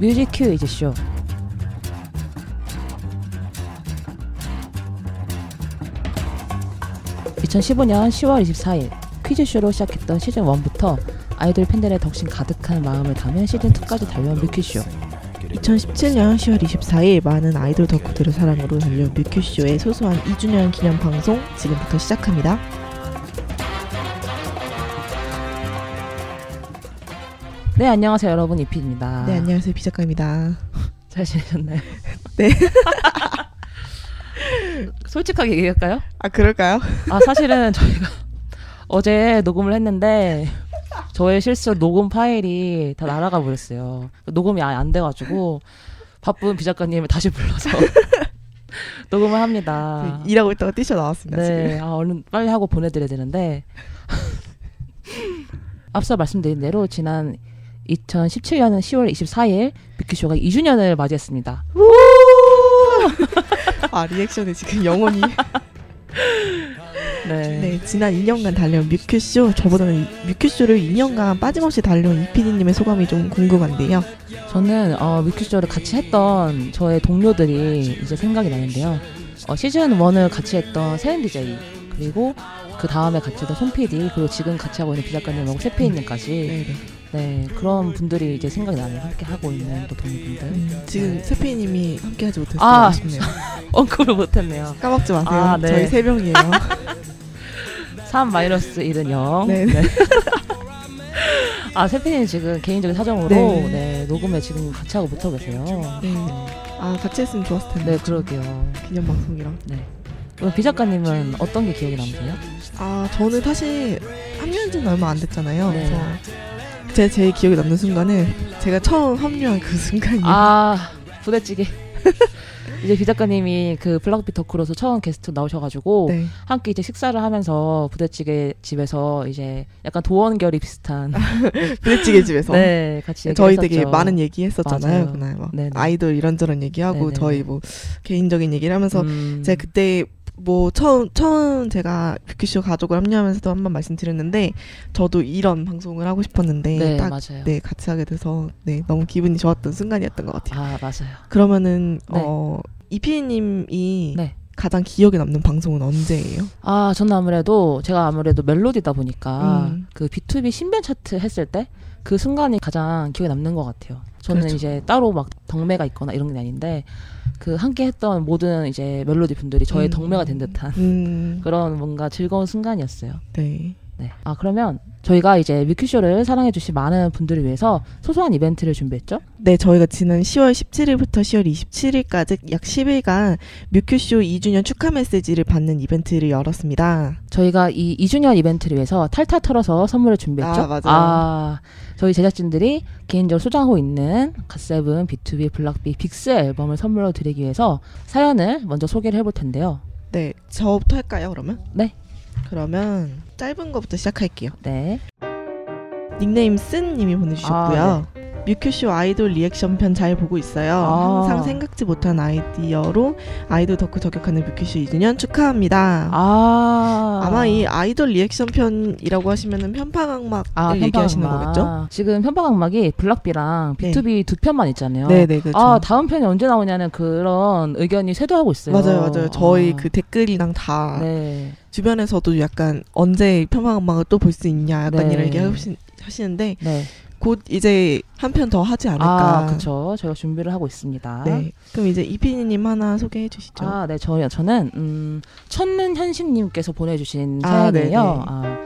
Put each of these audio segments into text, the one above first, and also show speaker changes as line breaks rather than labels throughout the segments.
뮤직 퀴즈 쇼. 2015년 10월 24일 퀴즈쇼로 시작했던 시즌 1부터 아이돌 팬들의 덕심 가득한 마음을 담은 시즌 2까지 달려온 뮤큐쇼.
2017년 10월 24일 많은 아이돌 덕후들의 사랑으로 달려온 뮤큐쇼의 소소한 2주년 기념 방송 지금부터 시작합니다.
네, 안녕하세요, 여러분. 이피입니다.
네, 안녕하세요. 비작가입니다.
잘 지내셨나요?
네.
솔직하게 얘기할까요?
아, 그럴까요?
아, 사실은 저희가 어제 녹음을 했는데 저의 실수로 녹음 파일이 다 날아가 버렸어요. 녹음이 아예 안 돼가지고 바쁜 비작가님을 다시 불러서 녹음을 합니다.
네, 일하고 있다가 뛰쳐 나왔습니다,
네,
지금.
아, 얼른 빨리 하고 보내드려야 되는데 앞서 말씀드린 대로 지난 2017년 10월 24일 뮤큐쇼가 2주년을 맞이했습니다.
아, 리액션이 지금 영원히.
네.
네, 지난 2년간 달려온 뮤큐쇼. 저보다는 이- 뮤큐쇼를 2년간 빠짐없이 달려온 이피디님의 소감이 좀 궁금한데요.
저는 어, 뮤큐쇼를 같이 했던 저의 동료들이 이제 생각이 나는데요. 어, 시즌 1을 같이 했던 세은 DJ 그리고 그 다음에 같이 했던 손 PD 그리고 지금 같이 하고 있는 비작가님하고 세피디님까지
네, 네.
네 그런 분들이 이제 생각이 나네요. 함께 하고 있는 또 동료분들
음, 지금 세피님이 함께 하지 못해서
아.
아, 쉽네요
언급을 못했네요.
까먹지 마세요.
아, 네.
저희 세 명이에요.
3 마이너스 1은 0.
네.
아 세피디님 지금 개인적인 사정으로
네.
네. 녹음에 지금 같이 하고 못하고 계세요.
네. 아, 같이 했으면 좋았을 텐데.
네 그러게요.
기념 방송이랑.
네. 그럼 비 작가님은 어떤 게 기억에 남으세요?
아, 저는 사실 합류한 지는 얼마 안 됐잖아요.
네.
그래서 제 제일 기억에 남는 순간은 제가 처음 합류한 그 순간이에요.
아 부대찌개. 이제 비 작가님이 그 블락비 덕후로서 처음 게스트 나오셔가지고
네.
함께 이제 식사를 하면서 부대찌개 집에서 이제 약간 도원결이 비슷한
부대찌개 집에서.
네 같이
저희
얘기했었죠.
되게 많은 얘기 했었잖아요.
맞아요.
그날 막
네네.
아이돌 이런저런 얘기하고
네네네.
저희 뭐 개인적인 얘기를 하면서
음,
제가 그때 뭐 처음 처음 제가 뷰큐쇼 가족을 합류하면서도 한 번 말씀드렸는데 저도 이런 방송을 하고 싶었는데
네
딱
맞아요.
네, 같이 하게 돼서 네, 너무 기분이 좋았던 순간이었던 것 같아요.
아 맞아요.
그러면은
네.
어 이피디님이
네.
가장 기억에 남는 방송은 언제예요?
아 저는 아무래도 제가 아무래도 멜로디다 보니까
음.
그 B2B 신변 차트 했을 때 그 순간이 가장 기억에 남는 것 같아요. 저는
그렇죠.
이제 따로 막 덕매가 있거나 이런 게 아닌데 그 함께 했던 모든 이제 멜로디 분들이 저의
음.
덕메가 된 듯한
음,
그런 뭔가 즐거운 순간이었어요.
네.
네. 아 그러면 저희가 이제 뮤큐쇼를 사랑해주신 많은 분들을 위해서 소소한 이벤트를 준비했죠.
네, 저희가 지난 10월 17일부터 10월 27일까지 약 10일간 뮤큐쇼 2주년 축하 메시지를 받는 이벤트를 열었습니다.
저희가 이 2주년 이벤트를 위해서 탈탈 털어서 선물을 준비했죠.
아, 맞아요.
아, 저희 제작진들이 개인적으로 소장하고 있는 갓세븐, B2B, 블락비, 빅스 앨범을 선물로 드리기 위해서 사연을 먼저 소개를 해볼 텐데요.
네, 저부터 할까요, 그러면?
네.
그러면 짧은 거부터 시작할게요.
네.
닉네임 쓴 님이 보내주셨고요.
아,
뮤큐쇼 아이돌 리액션 편 잘 보고 있어요.
아.
항상 생각지 못한 아이디어로 아이돌 덕후 저격하는 뮤큐쇼 2주년 축하합니다.
아.
아마 이 아이돌 리액션 편이라고 하시면은 편파각막을
아,
얘기하시는. 거겠죠?
지금 편파각막이 블락비랑
네.
B2B 두 편만 있잖아요.
네 네 그렇죠.
아, 다음 편이 언제 나오냐는 그런 의견이 쇄도하고 있어요.
맞아요, 맞아요. 저희
아.
그 댓글이랑 다
네.
주변에서도 약간 언제 편파각막을 또 볼 수 있냐 약간
네.
이런 얘기 하시, 하시는데
네.
곧 이제 한 편 더 하지 않을까.
아, 그렇죠. 저희가 준비를 하고 있습니다.
네. 그럼 이제 이피디님 하나 소개해 주시죠.
아, 네, 저요. 저는 음, 첫는 현심님께서 보내주신
아,
사연이에요.
네네.
아,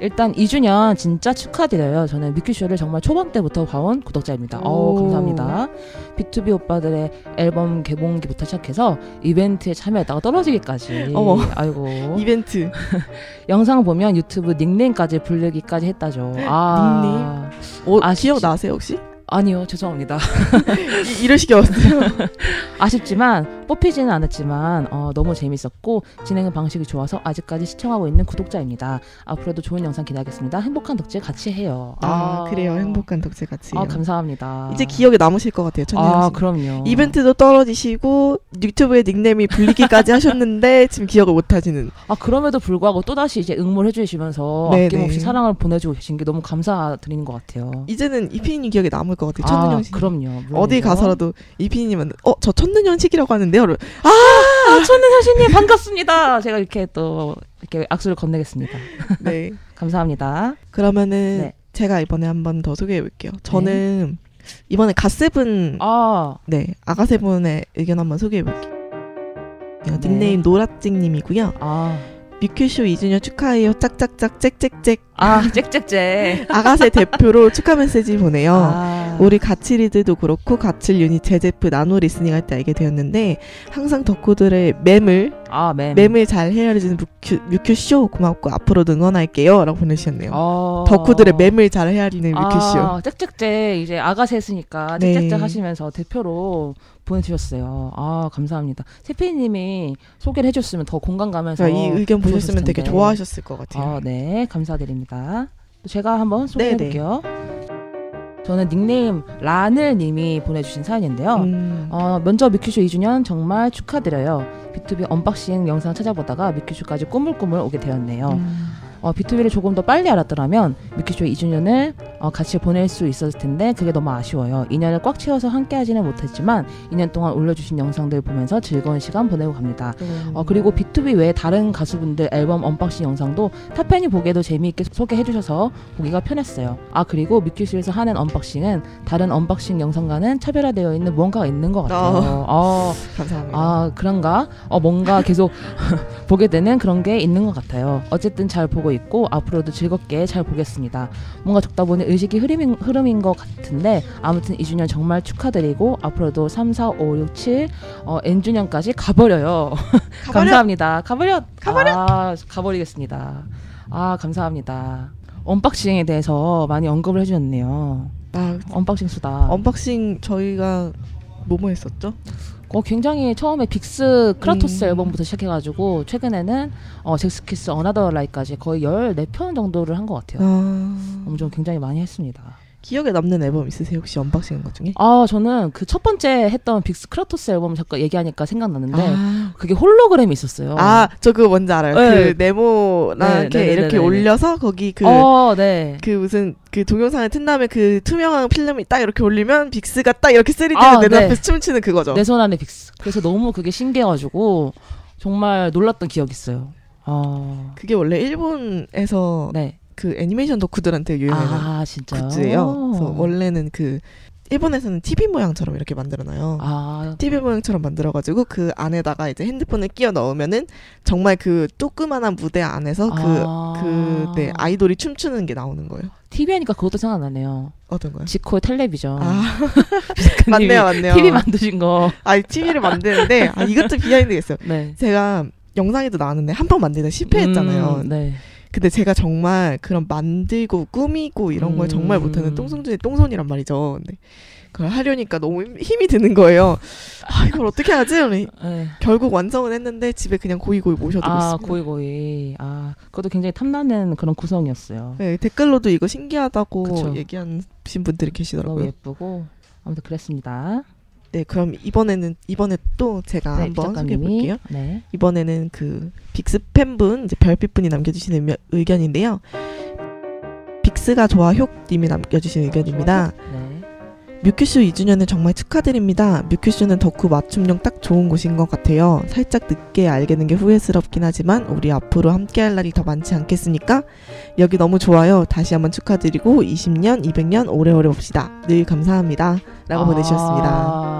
일단 2주년 진짜 축하드려요. 저는 뮤큐쇼를 정말 초반 때부터 봐온 구독자입니다.
오.
감사합니다. B2B 오빠들의 앨범 개봉기부터 시작해서 이벤트에 참여했다가 떨어지기까지.
어머.
아이고.
이벤트.
영상 보면 유튜브 닉네임까지 부르기까지 했다죠. 아.
어,
아,
기억 나세요 혹시?
아니요, 죄송합니다.
이, 이러시기 어요
아쉽지만 뽑히지는 않았지만 어, 너무 재밌었고 진행 방식이 좋아서 아직까지 시청하고 있는 구독자입니다. 앞으로도 좋은 영상 기대하겠습니다. 행복한 덕질 같이 해요.
아, 그래요. 행복한 덕질 같이.
아, 감사합니다.
이제 기억에 남으실 것 같아요. 천년
아,
씨.
그럼요.
이벤트도 떨어지시고 유튜브에 닉네임이 불리기까지 하셨는데 지금 기억을 못 하시는.
아, 그럼에도 불구하고 또 다시 이제 응모를 해주시면서
네,
아낌없이
네.
사랑을 보내주고 계신 게 너무 감사드리는 것 같아요.
이제는 이피님 기억에 남을 것 같아요.
아,
씨.
그럼요.
어디
물론이죠.
가서라도 이피님은 어저 천년식이라고 하는데 요. 이러면,
아, 천은 사신님 반갑습니다. 제가 이렇게 또 이렇게 악수를 건네겠습니다.
네.
감사합니다.
그러면은
네.
제가 이번에 한 번 더 소개해 볼게요. 저는 이번에 갓세븐
아,
네 아가새분의 의견 한번 소개해 볼게요.
네.
닉네임 노라찡님이고요.
아,
뮤큐쇼 2주년 축하해요. 짝짝짝 짹짹짹.
아, 짹짹짹.
아가새 대표로 축하 메시지 보내요.
아,
우리 갓칠이들도 그렇고 갓칠 유닛 제제프 나노 listening 할 때 알게 되었는데 항상 덕후들의 맴을
아, 맴.
맴을 잘 헤아려주는 뮤큐, 뮤큐쇼 고맙고 앞으로도 응원할게요 라고 보내주셨네요
어.
덕후들의 맴을 잘 헤아리는 뮤큐쇼
아, 짹짹짹 이제 아가새 했으니까
네.
짹짹짹 하시면서 대표로 보내주셨어요. 아 감사합니다. 세피님이 소개를 해줬으면 더 공감 가면서
그러니까 이 의견 보셨으면 되게. 좋아하셨을 것 같아요
아, 네 감사드립니다. 또 제가 한번
네,
소개해볼게요. 저는 닉네임 라늘님이 보내주신 사연인데요.
음,
어, 먼저 미큐쇼 2주년 정말 축하드려요. 비투비 unboxing 영상 찾아보다가 뮤큐쇼까지 꾸물꾸물 오게 되었네요.
음.
어, B2B를 조금 더 빨리 알았더라면 뮤큐쇼 2주년을 어, 같이 보낼 수 있었을 텐데 그게 너무 아쉬워요. 2년을 꽉 채워서 함께 하지는 못했지만 2년 동안 올려주신 영상들 보면서 즐거운 시간 보내고 갑니다. 어, 그리고 B2B 외에 다른 가수분들 앨범 unboxing 영상도 타팬이 보기에도 재미있게 소개해주셔서 보기가 편했어요. 아 그리고 뮤큐쇼에서 하는 unboxing은 다른 unboxing 영상과는 차별화되어 있는 무언가가 있는 것 같아요. 어,
감사합니다
아 그런가? 어 뭔가 계속 보게 되는 그런 게 있는 것 같아요. 어쨌든 잘 보고 있고 앞으로도 즐겁게 잘 보겠습니다. 뭔가 적다 보니 의식의 흐름인, 흐름인 것 같은데 아무튼 2주년 정말 축하드리고 앞으로도 3, 4, 5, 6, 7 어, N주년까지 가버려요.
가버려!
감사합니다. 가버려.
가버려!
아, 가버리겠습니다. 아 감사합니다. unboxing에 대해서 많이 언급을 해주셨네요.
아,
unboxing 수다.
unboxing 저희가 뭐뭐 했었죠?
어, 굉장히 처음에 빅스 크라토스
음.
앨범부터 시작해가지고 최근에는 어, 젝스키스 Another Light까지 거의 14편 정도를 한 것 같아요.
아,
엄청 굉장히 많이 했습니다.
기억에 남는 앨범 있으세요? 혹시 unboxing 한 것 중에?
아 저는 그 첫 번째 했던 빅스 크라토스 앨범 잠깐 얘기하니까 생각났는데
아,
그게 홀로그램이 있었어요.
아, 저 그거 뭔지 알아요.
네.
그 네모랑
네,
이렇게
네, 네,
이렇게
네, 네.
올려서 거기 그
어, 네.
그 무슨 그 동영상을 튼 다음에 그 투명한 필름이 딱 이렇게 올리면 빅스가 딱 이렇게 3D로
아,
내
네.
앞에서 춤추는 그거죠.
내 손 안에 빅스. 그래서 너무 그게 신기해가지고 정말 놀랐던 기억이 있어요. 아,
그게 원래 일본에서
네.
그 애니메이션 덕후들한테 유행하는
아, 진짜요?
굿즈예요. 그래서 원래는 그 일본에서는 TV 모양처럼 이렇게 만들어놔요.
아,
TV 모양처럼 만들어가지고 그 안에다가 이제 핸드폰을 끼워 넣으면은 정말 그 조그만한 무대 안에서 그
아.
그, 네, 아이돌이 춤추는 게 나오는 거예요.
TV 하니까 그것도 생각나네요.
어떤 거요?
지코의 텔레비전.
아, 맞네요, 맞네요.
TV 만드신 거.
아, TV를 만드는데, 아, 이것도 비하인드가 있어요.
네.
제가 영상에도 나왔는데, 한 번 만드는데 실패했잖아요.
음, 네.
근데 제가 정말 그런 만들고 꾸미고 이런 걸 정말
음.
못하는 똥손 중에 똥손이란 말이죠. 근데 그걸 하려니까 너무 힘- 힘이 드는 거예요. 아, 이걸 어떻게 하지?
네.
결국 완성은 했는데 집에 그냥 고이고이 모셔두고
아,
있습니다.
고이고이. 아, 그것도 굉장히 탐나는 그런 구성이었어요.
네, 댓글로도 이거 신기하다고
그쵸.
얘기하신 분들이
너무
계시더라고요.
예쁘고. 아무튼 그랬습니다.
네, 그럼 이번에는 이번에 또 제가
네,
한번 소개해. 볼게요.
네.
이번에는 그 빅스 팬분 이제 별빛분이 남겨주신 의견- 의견인데요. 빅스가 좋아 효님이 남겨주신 의견입니다.
네.
뮤큐쇼 2주년을 정말 축하드립니다. 뮤큐쇼는 덕후 맞춤용 딱 좋은 곳인 것 같아요. 살짝 늦게 알게 된 게 후회스럽긴 하지만 우리 앞으로 함께할 날이 더 많지 않겠습니까? 여기 너무 좋아요. 다시 한번 축하드리고 20년, 200년 오래오래 봅시다. 늘 감사합니다. 라고 보내주셨습니다.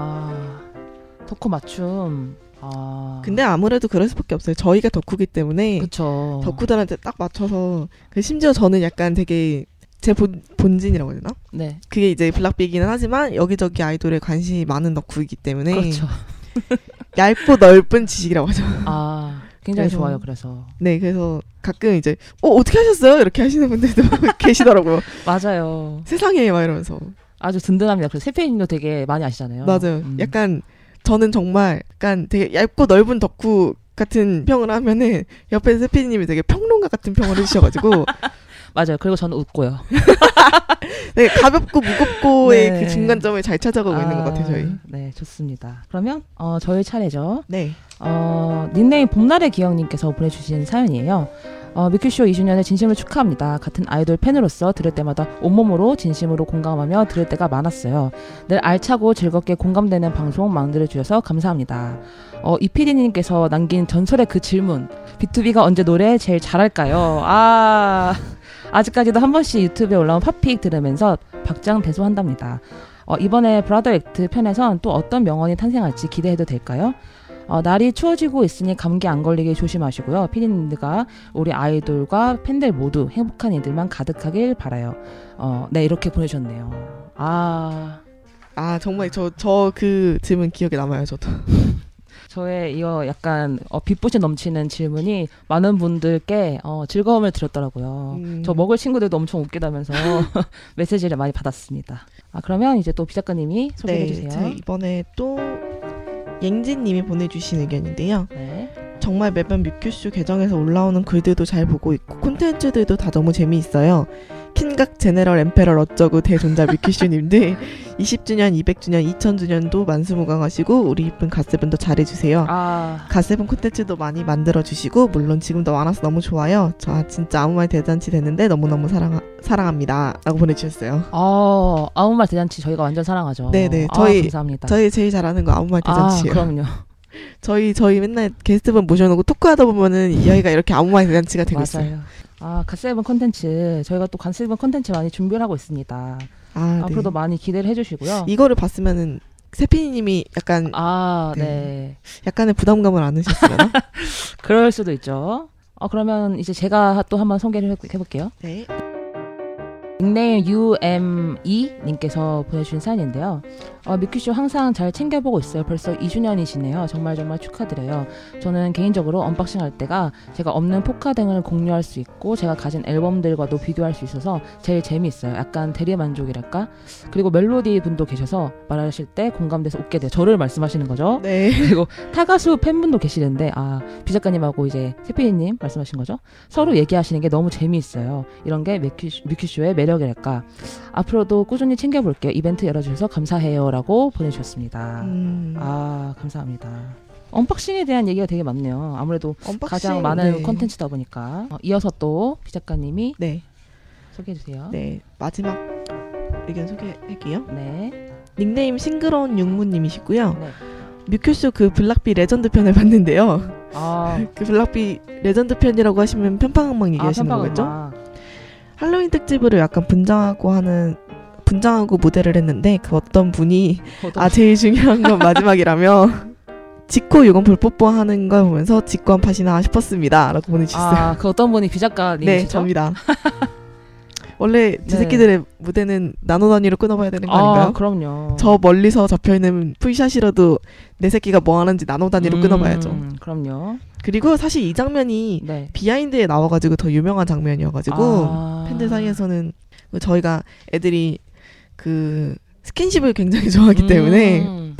아, 덕후 맞춤. 아.
근데 아무래도 그럴 수밖에 없어요. 저희가 덕후기 때문에
그쵸.
덕후들한테 딱 맞춰서 그 심지어 저는 약간 되게 제 본, 본진이라고 해야 되나?
네.
그게 이제 블락비기는 하지만 여기저기 아이돌에 관심이 많은 덕후이기 때문에
그렇죠.
얇고 넓은 지식이라고 하죠.
아, 굉장히
그래서-
좋아요. 그래서.
네, 그래서 가끔 이제 어 어떻게 하셨어요? 이렇게 하시는 분들도 계시더라고요.
맞아요.
세상에 막 이러면서
아주 든든합니다. 그래서 세페님도 되게 많이 아시잖아요.
맞아요.
음.
약간 저는 정말 약간 되게 얇고 넓은 덕후 같은 평을 하면은 옆에 세피디님이 되게 평론가 같은 평을 해주셔가지고
맞아요. 그리고 저는 웃고요.
되게 가볍고 무겁고의
네.
그 중간점을 잘 찾아가고 있는 것 같아요 저희.
네, 좋습니다. 그러면 어, 저희 차례죠.
네.
어, 닉네임 봄날의 기억님께서 보내주신 사연이에요. 어, 뮤큐쇼 2주년을 진심으로 축하합니다. 같은 아이돌 팬으로서 들을 때마다 온몸으로 진심으로 공감하며 들을 때가 많았어요. 늘 알차고 즐겁게 공감되는 방송 만들어주셔서 감사합니다. 어, 이피디님께서 남긴 전설의 그 질문. B2B가 언제 노래 제일 잘할까요? 아, 아직까지도 한 번씩 유튜브에 올라온 팝픽 들으면서 박장대소한답니다. 어, 이번에 브라더 액트 편에선 또 어떤 명언이 탄생할지 기대해도 될까요? 어, 날이 추워지고 있으니 감기 안 걸리게 조심하시고요. 피디님들과 우리 아이돌과 팬들 모두 행복한 일들만 가득하길 바라요. 어, 네 이렇게 보내주셨네요. 아
아 정말 저 저 그 질문 기억에 남아요 저도.
저의 이거 약간 어, 빛부시 넘치는 질문이 많은 분들께 어, 즐거움을 드렸더라고요.
음.
저 먹을 친구들도 엄청 웃기다면서 메시지를 많이 받았습니다. 아 그러면 이제 또 비작가님이 소개해 주세요.
네, 저 이번에 또 옌지님이 보내주신 의견인데요.
네.
정말 매번 뮤큐쇼 계정에서 올라오는 글들도 잘 보고 있고 콘텐츠들도 다 너무 재미있어요. 킨각 제네럴 엠페럴 어쩌고 대존자 뮤큐쇼님들 20주년, 200주년, 2000주년도 만수무강하시고 우리 이쁜 갓세븐도 잘해주세요.
아
갓세븐 콘텐츠도 많이 만들어주시고 물론 지금도 많아서 너무 좋아요. 저 아, 진짜 아무 말 대잔치 됐는데 너무너무 사랑, 사랑합니다. 라고 보내주셨어요.
어, 아무 말 대잔치 저희가 완전 사랑하죠.
네네,
아,
저희-
감사합니다.
저희 제일 잘하는 거 아무 말 대잔치예요.
아, 그럼요.
저희 저희 맨날 게스트분 모셔놓고 토크하다 보면은 이야기가 이렇게 아무 말 대잔치가 되고 있어요.
아, 갓세븐 컨텐츠 저희가 또 갓세븐 컨텐츠 많이 준비를 하고 있습니다.
아, 네.
앞으로도 많이 기대를 해주시고요.
이거를 봤으면은 세피디님이 약간
아,
네.
네.
약간의 부담감을 안 하셨으려나?
그럴 수도 있죠. 어, 그러면 이제 제가 또 한번 소개를 해- 해볼게요.
네.
닉네임 UME 님께서 보내주신 사연인데요. 어, 뮤큐쇼 항상 잘 챙겨보고 있어요. 벌써 2주년이시네요. 정말 정말 축하드려요. 저는 개인적으로 unboxing 할 때가 제가 없는 포카 등을 공유할 수 있고 제가 가진 앨범들과도 비교할 수 있어서 제일 재미있어요. 약간 대리만족이랄까? 그리고 멜로디 분도 계셔서 말하실 때 공감돼서 웃게 돼요. 저를 말씀하시는 거죠.
네.
그리고 타가수 팬분도 계시는데 아 비작가님하고 이제 세피디님 말씀하신 거죠 서로 얘기하시는 게 너무 재미있어요 이런 게 뮤큐, 뮤큐쇼의 매력이랄까 앞으로도 꾸준히 챙겨볼게요 이벤트 열어주셔서 감사해요 라고 보내주셨습니다
음,
아 감사합니다 unboxing에 대한 얘기가 되게 많네요 아무래도
unboxing,
가장 많은
네.
컨텐츠다 보니까 어, 이어서 또 비작가님이
네.
소개해 주세요
네. 마지막 의견 소개할게요.
네.
닉네임 싱그러운 육무님이시고요.
네.
뮤큐쇼 그 블락비 레전드 편을 봤는데요.
아,
그 블락비 레전드 편이라고 하시면
아
얘기하시는
편파가
거겠죠? 할로윈 특집으로 약간 분장하고 하는 분장하고 무대를 했는데 그 어떤 분이 아 제일 중요한 건 마지막이라며 지코 유건풀 뽀뽀하는 걸 보면서 한 팟이나 싶었습니다라고 보내주셨어요.
아, 그 어떤 분이 비작가님이시죠?
네, 접니다. 원래 제
네.
새끼들의 무대는 나노 단위로 끊어봐야 되는 거 아닌가요?
아, 그럼요.
저 멀리서 잡혀 있는 풀샷이라도 내 새끼가 뭐 하는지 나노 단위로
음,
끊어봐야죠.
그럼요.
그리고 사실 이 장면이
네.
비하인드에 나와가지고 더 유명한 장면이어가지고
아.
팬들 사이에서는 저희가 애들이 그 스킨십을 굉장히 좋아하기 때문에
음.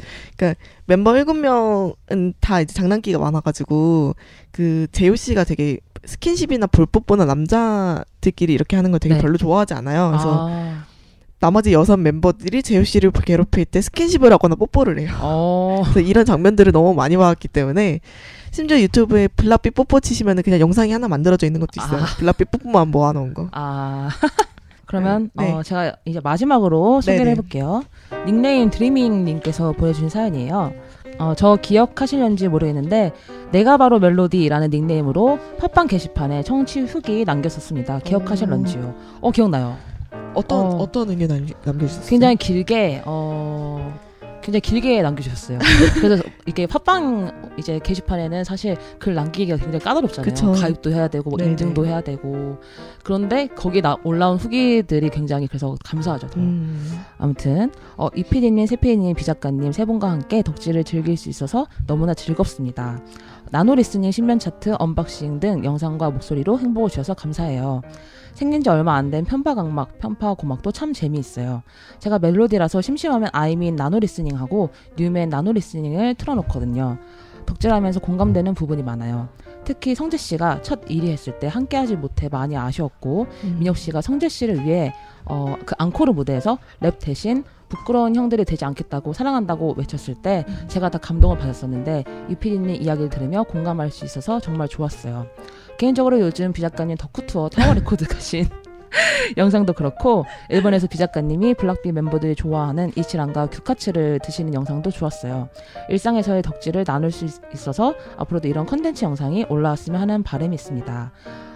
멤버 7명은 다 이제 장난기가 많아가지고 그 재효 씨가 되게 스킨십이나 볼뽀뽀나 남자들끼리 이렇게 하는 걸 되게
네.
별로 좋아하지 않아요. 그래서
아.
나머지 여섯 멤버들이 재효 씨를 괴롭힐 때 스킨십을 하거나 뽀뽀를 해요.
어.
그래서 이런 장면들을 너무 많이 봐왔기 때문에 심지어 유튜브에 블라삐 뽀뽀 치시면은 그냥 영상이 하나 만들어져 있는 것도 있어요.
아.
블라삐 뽀뽀만 모아놓은 거.
아. 그러면
네.
어, 제가 이제 마지막으로 소개를
네네.
해볼게요. 닉네임 드리밍님께서 보내주신 사연이에요. 어, 저 기억하시는지 모르겠는데 내가 바로 멜로디라는 닉네임으로 팟빵 게시판에 청취 후기 남겼었습니다. 기억하실런지요? 어 기억나요.
어떤
어.
어. 떤 의견 남겨주셨어요?
굉장히 길게 어 굉장히 길게 남겨주셨어요. 그래서 이게 팟빵 이제 게시판에는 사실 글 남기기가 굉장히 까다롭잖아요.
그쵸.
가입도 해야 되고 뭐
네네.
인증도 해야 되고 그런데 거기 나 올라온 후기들이 굉장히 그래서 감사하죠. 더.
음.
아무튼 어, 이피디님, 세피디님, 비작가님 세 분과 함께 덕질을 즐길 수 있어서 너무나 즐겁습니다. 나노 listening 신면 차트, unboxing 등 영상과 목소리로 행복을 주셔서 감사해요. 생긴 지 얼마 안 된 편파각막, 편파고막도 참 재미있어요. 제가 멜로디라서 심심하면 아이민 나노리스닝하고 뉴맨 나노리스닝을 틀어놓거든요. 덕질하면서 공감되는 부분이 많아요. 특히 성재 씨가 첫 1위 했을 때 함께하지 못해 많이 아쉬웠고
음.
민혁 씨가 성재 씨를 위해 어, 그 앙코르 무대에서 랩 대신 부끄러운 형들이 되지 않겠다고 사랑한다고 외쳤을 때 제가 다 감동을 받았었는데 유피디님 이야기를 들으며 공감할 수 있어서 정말 좋았어요. 개인적으로 요즘 비 작가님 덕후 투어 타워 레코드 가신 영상도 그렇고 일본에서 비 작가님이 블락비 멤버들이 좋아하는 이치란과 규카츠를 드시는 영상도 좋았어요. 일상에서의 덕질을 나눌 수 있- 있어서 앞으로도 이런 컨텐츠 영상이 올라왔으면 하는 바람이 있습니다.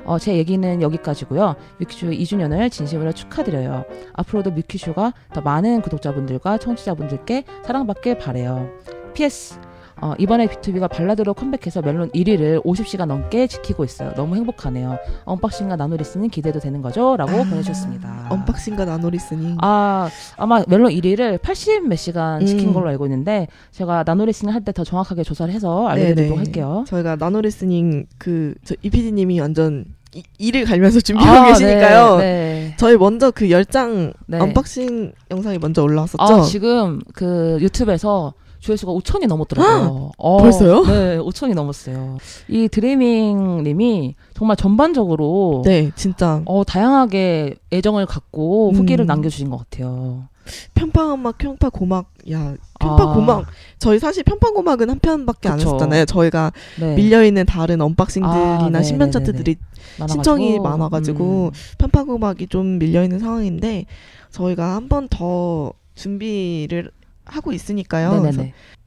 어, 제 얘기는 여기까지고요. 뮤키쇼 2주년을 진심으로 축하드려요. 앞으로도 뮤키쇼가 더 많은 구독자분들과 청취자분들께 사랑받길 바래요. PS 어, 이번에 B2B가 발라드로 컴백해서 멜론 1위를 50시간 넘게 지키고 있어요. 너무 행복하네요. unboxing과 나노 listening은 기대도 되는 거죠? 라고
아,
보내주셨습니다.
unboxing과 나노 listening.
아, 아마 멜론 1위를 80 몇 시간 지킨
음.
걸로 알고 있는데 제가 나노 listening 할 때 더 정확하게 조사를 해서 알려드리도록
네네.
할게요.
저희가 나노리스닝 그저 이피디님이 완전 이, 이를 갈면서 준비하고
아,
계시니까요.
네, 네.
저희 먼저 그 열장
네.
unboxing 영상이 먼저 올라왔었죠.
아, 지금 그 유튜브에서 조회수가 5천이 넘었더라고요. 어,
벌써요?
네, 5천이 넘었어요. 이 드리밍 님이 정말 전반적으로
네, 진짜
어, 다양하게 애정을 갖고
음.
후기를 남겨주신 것 같아요.
편파음악, 편파고막, 야 편파고막.
아,
저희 사실 편파고막은 한 편밖에 안
그쵸.
했었잖아요. 저희가
네.
밀려 있는 다른 unboxing들이나
아, 네,
신변
네,
차트들이
많아가지고.
신청이 많아가지고
음.
편파고막이 좀 밀려 있는 상황인데 저희가 한 번 더 준비를 하고 있으니까요.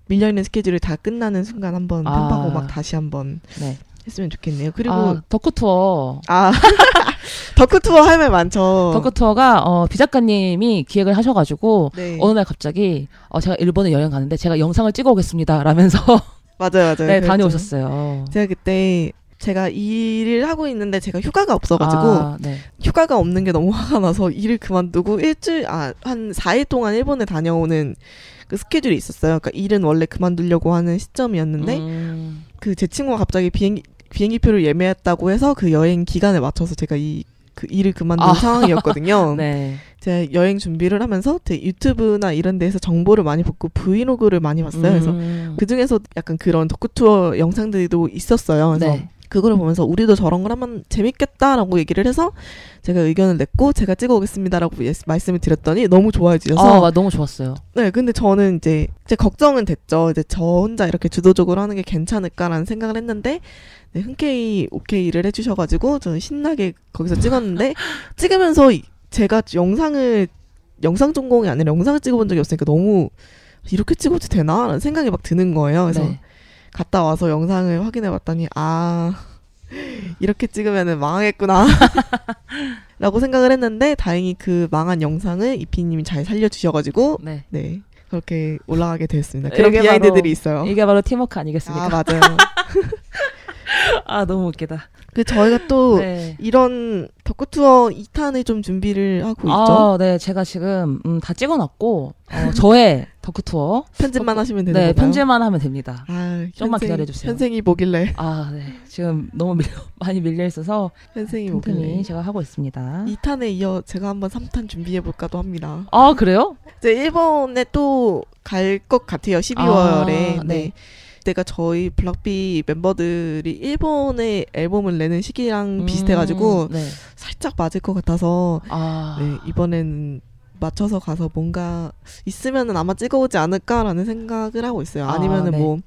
밀려 있는 스케줄이 다 끝나는 순간 한번
아.
편파고 막 다시 한번
네.
했으면 좋겠네요. 그리고
아, 덕후 투어.
아 덕후 투어 할 말 많죠.
덕후 투어가 어, 비 작가님이 기획을 하셔가지고
네.
어느 날 갑자기 어, 제가 일본에 여행 가는데 제가 영상을 찍어 오겠습니다. 라면서
맞아요, 맞아요.
네,
그랬죠.
다녀오셨어요.
제가 그때 제가 일을 하고 있는데 제가 휴가가 없어가지고
아, 네.
휴가가 없는 게 너무 화가 나서 일을 그만두고 일주일 아한 4일 동안 일본에 다녀오는 그 스케줄이 있었어요. 그러니까 일은 원래 그만두려고 하는 시점이었는데
음,
그제 친구가 갑자기 비행기 비행기표를 예매했다고 해서 그 여행 기간에 맞춰서 제가 이 그 일을 그만둔
아.
상황이었거든요.
네.
제가 여행 준비를 하면서 제 유튜브나 이런 데서 정보를 많이 받고 브이로그를 많이 봤어요. 그래서
음,
그 중에서 약간 그런 덕후 투어 영상들도 있었어요. 그래서
네.
그거를 보면서 우리도 저런 걸 하면 재밌겠다라고 얘기를 해서 제가 의견을 냈고 제가 찍어 오겠습니다라고 예- 말씀을 드렸더니 너무 좋아해 주셔서
아, 너무 좋았어요.
네 근데 저는 이제 이제 걱정은 됐죠 이제 저 혼자 이렇게 주도적으로 하는 게 괜찮을까라는 생각을 했는데 네, 흔쾌히 오케이를 해 주셔 가지고 저는 신나게 거기서 찍었는데 찍으면서 이- 제가 영상을 영상 전공이 아니라 영상을 찍어본 적이 없으니까 너무 이렇게 찍어도 되나라는 생각이 막 드는 거예요. 그래서
네.
갔다 와서 영상을 확인해 봤더니 아 이렇게 찍으면은 망하겠구나 라고 생각을 했는데 다행히 그 망한 영상을 이피님이 잘 살려주셔가지고
네.
네 그렇게 올라가게 되었습니다 그런 비하인드들이 있어요
이게 바로 팀워크 아니겠습니까?
아 맞아요
아, 너무 웃기다.
그 저희가 또
네.
이런 덕후 투어 2탄을 좀 준비를 하고 있죠
아, 네. 제가 지금 음, 다 찍어놨고 어, 저의 덕후 투어
편집만 하시면 되는
네,
건가요?
편집만 하면 됩니다.
아,
좀만
현생-
기다려 주세요.
현생이 뭐길래
아, 네. 지금 너무 밀려, 많이 밀려 있어서
현생이 뭐길래
제가 하고 있습니다.
2탄에 이어 제가 한번 3탄 준비해 볼까도 합니다
아, 그래요?
이제 일본에 또 갈 것 같아요. 12월에.
아,
네.
네.
그때가 저희 블락비 멤버들이 일본에 앨범을 내는 시기랑 비슷해가지고
음, 네.
살짝 맞을 것 같아서
아,
네, 이번엔 맞춰서 가서 뭔가 있으면은 아마 찍어오지 않을까라는 생각을 하고 있어요.
아,
아니면은
네.
뭐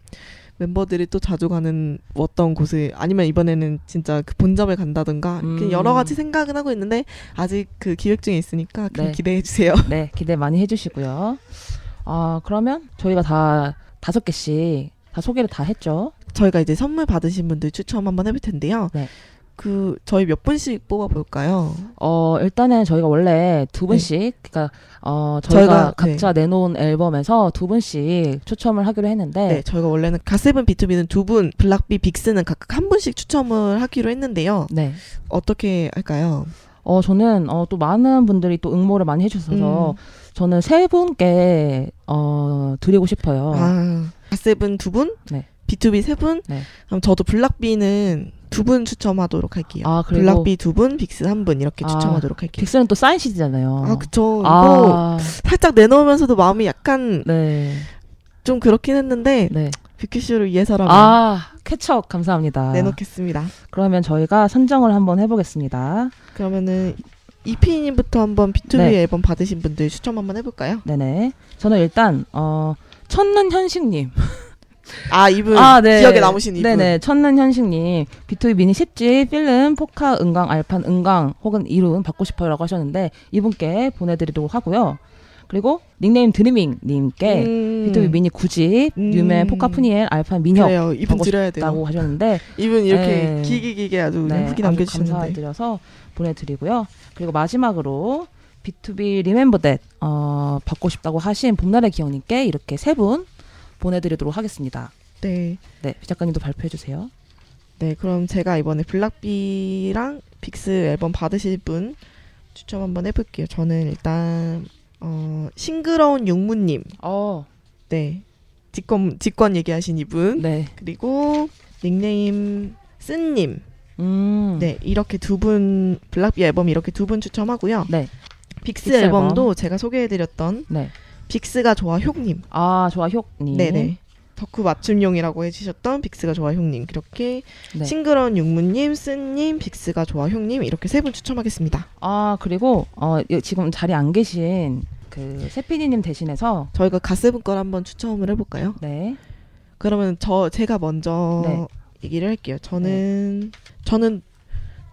멤버들이 또 자주 가는 어떤 곳에 아니면 이번에는 진짜 그 본점을 간다든가 이렇게
음.
여러 가지 생각은 하고 있는데 아직 그 기획 중에 있으니까 그
네.
기대해 주세요.
네, 기대 많이 해주시고요. 아, 그러면 저희가 다 다섯 개씩 다 소개를 다 했죠.
저희가 이제 선물 받으신 분들 추첨 한번 해볼 텐데요.
네.
그 저희 몇 분씩 뽑아볼까요?
어, 일단은 저희가 원래 두 분씩, 그니까, 어, 저희가,
네. 저희가,
각자 내놓은 앨범에서 두 분씩 추첨을 하기로 했는데,
네, 저희가 원래는 가세븐 비투비는 두 분, 블락비 빅스는 각각 한 분씩 추첨을 하기로 했는데요.
네.
어떻게 할까요?
어, 저는, 어, 또 많은 분들이 또 응모를 많이 해주셔서,
음.
저는 세 분께, 어, 드리고 싶어요.
아, GOT7 두 분,
네.
BTOB 세 분.
네.
그럼 저도 블락비는 두 분 추첨하도록 할게요.
아, 그리고
블락비 두 분, 빅스 한 분 이렇게
아,
추첨하도록 할게요.
빅스는 또 사인 CD잖아요.
아, 그쵸. 이거
아,
살짝 내놓으면서도 마음이 약간
네.
좀 그렇긴 했는데
네.
뮤큐쇼를 위해서라면
아, 쾌척 감사합니다.
내놓겠습니다.
그러면 저희가 선정을 한번 해보겠습니다.
그러면은 이피님부터 한번 B2B
네.
앨범 받으신 분들 추첨 한번 해볼까요?
네네. 저는 일단 어 첫눈 현식님.
아 이분
네.
기억에 남으신 이분.
네네. 첫눈 현식님. B2B 미니 10집 필름 포카 은광 알판 은광 혹은 이룬 받고 싶어요라고 하셨는데 이분께 보내드리도록 하고요. 그리고 닉네임 드리밍 님께
음,
B2B 미니 9집
음.
유메 포카 푸니엘 알판 민혁
그래요. 이분 드려야 돼요.
하셨는데
이분 이렇게
네.
길게 아주
네,
후기 남겨주셨는데
감사드려서 보내드리고요. 그리고 마지막으로 B2B 리멤버 댓 어, 받고 싶다고 하신 봄날의 기억님께 이렇게 세 분 보내드리도록 하겠습니다.
네.
네, 비 작가님도 발표해 주세요.
네, 그럼 제가 이번에 블락비랑 빅스 앨범 받으실 분 추첨 한번 해볼게요. 저는 일단 어, 싱그러운 육무님,
어,
네, 직권 직권 얘기하신 이분,
네,
그리고 닉네임 쓴님,
음,
네 이렇게 두 분 블락비 앨범 이렇게 두 분 추첨하고요.
네,
빅스,
빅스
앨범도 제가 소개해드렸던
네.
빅스가 좋아 효님,
아, 좋아 효님.
네네. 덕후 맞춤용이라고 해주셨던 빅스가 좋아 효님 그렇게
네.
싱그러운 육무님, 쓴님, 빅스가 좋아 효님 이렇게 세 분 추첨하겠습니다.
아 그리고 어 이- 지금 자리에 안 계신 그 세피디님 대신해서
저희가 GOT7 걸 한번 추첨을 해볼까요?
네,
그러면 저 제가 먼저
네.
얘기를 할게요. 저는 저는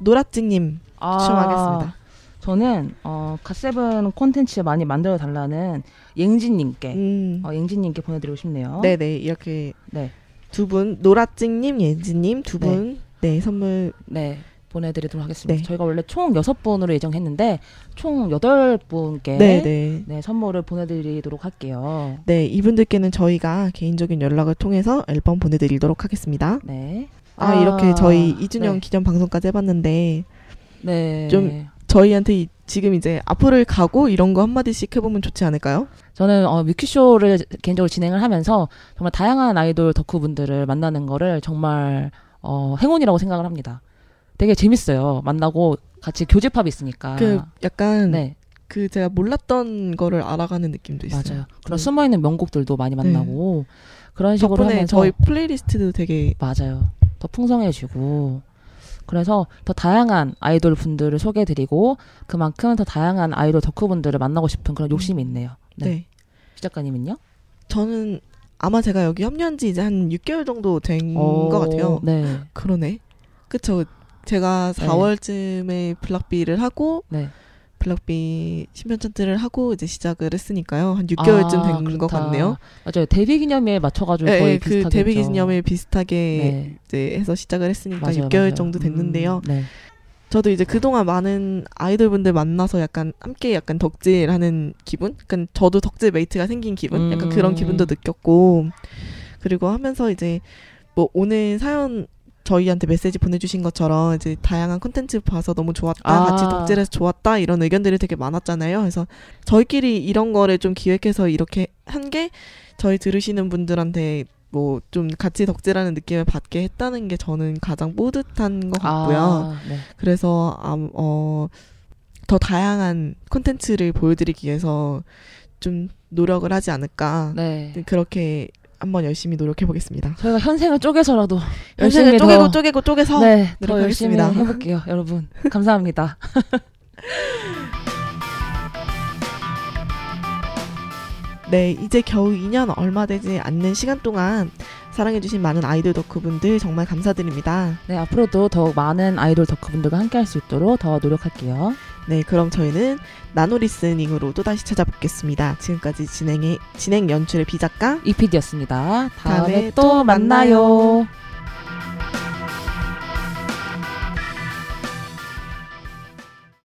노라찡님
아,
추첨하겠습니다.
저는 어 갓세븐 콘텐츠 많이 만들어 달라는 옌진님께
음,
어, 옌진님께 보내드리고 싶네요.
네네 이렇게
네,
두분 노라찡님, 예지님 두분 네. 선물
네. 보내드리도록 하겠습니다.
네.
저희가 원래 총 여섯 분으로 예정했는데 총 여덟 분께
네네
네, 선물을 보내드리도록 할게요.
네 이분들께는 저희가 개인적인 연락을 통해서 앨범 보내드리도록 하겠습니다.
네.
아, 이렇게 저희 2주년
네.
기념 방송까지 해봤는데
네.
좀- 저희한테 이- 지금 이제 앞으로를 가고 이런 거 한마디씩 해보면 좋지 않을까요?
저는 어, 뮤큐쇼를 개인적으로 진행을 하면서 정말 다양한 아이돌 덕후분들을 만나는 거를 정말 어, 행운이라고 생각을 합니다. 되게 재밌어요. 만나고 같이 교집합이 있으니까.
그 약간
네,
그 제가 몰랐던 거를 알아가는 느낌도 있어요.
맞아요. 그런
음.
숨어 있는 명곡들도 많이 만나고 그런 식으로
덕분에
하면서
저희 플레이리스트도 되게
맞아요. 더 풍성해지고 그래서 더 다양한 아이돌 분들을 소개해드리고 그만큼 더 다양한 아이돌 덕후분들을 만나고 싶은 그런 욕심이 있네요.
네.
네. 시 작가님은요?
저는 아마 제가 여기 합류한 지 이제 한 6개월 정도 된
어,
것 같아요.
네.
그러네. 그쵸. 제가
네.
4월쯤에 블락비를 하고
네.
블락비 신변 찬트를 하고 이제 시작을 했으니까요. 한 6개월쯤
아,
된것
그렇다.
같네요.
맞아요. 데뷔 기념일에 맞춰가지고
네,
거의
그
비슷하게
데뷔. 기념일 비슷하게
네.
이제 해서 시작을 했으니까
맞아요,
6개월
맞아요.
정도 됐는데요.
음, 네.
저도 이제 그동안 많은 아이돌분들 만나서 약간 함께 약간 덕질하는 기분? 약간 저도 덕질 mate가 생긴 기분? 약간
음.
그런 기분도 느꼈고 그리고 하면서 이제 뭐 오늘 사연 저희한테 메시지 보내주신 것처럼 이제 다양한 콘텐츠 봐서 너무 좋았다
아.
같이 덕질해서 좋았다 이런 의견들이 되게 많았잖아요. 그래서 저희끼리 이런 거를 좀 기획해서 이렇게 한 게 저희 들으시는 분들한테 뭐 좀 같이 덕질하는 느낌을 받게 했다는 게 저는 가장 뿌듯한 것 같고요.
아, 네.
그래서 암, 어, 더 다양한 콘텐츠를 보여드리기 위해서 좀 노력을 하지 않을까.
네.
그렇게 한번 열심히 노력해 보겠습니다.
저희가 현생을 쪼개서라도
열심히 쪼개고
더,
쪼개고 쪼개서
네, 더 열심히. 해볼게요, 여러분. 감사합니다.
네, 이제 겨우 2년 얼마 되지 않는 시간 동안 사랑해주신 많은 아이돌 덕후분들 정말 감사드립니다.
네, 앞으로도 더욱 많은 아이돌 덕후분들과 함께할 수 있도록 더 노력할게요.
네, 그럼 저희는 나노 리스닝으로 또다시 찾아뵙겠습니다. 지금까지 진행의, 진행 연출의 비작가
이피디였습니다. 다음에,
다음에 또또
만나요.
만나요.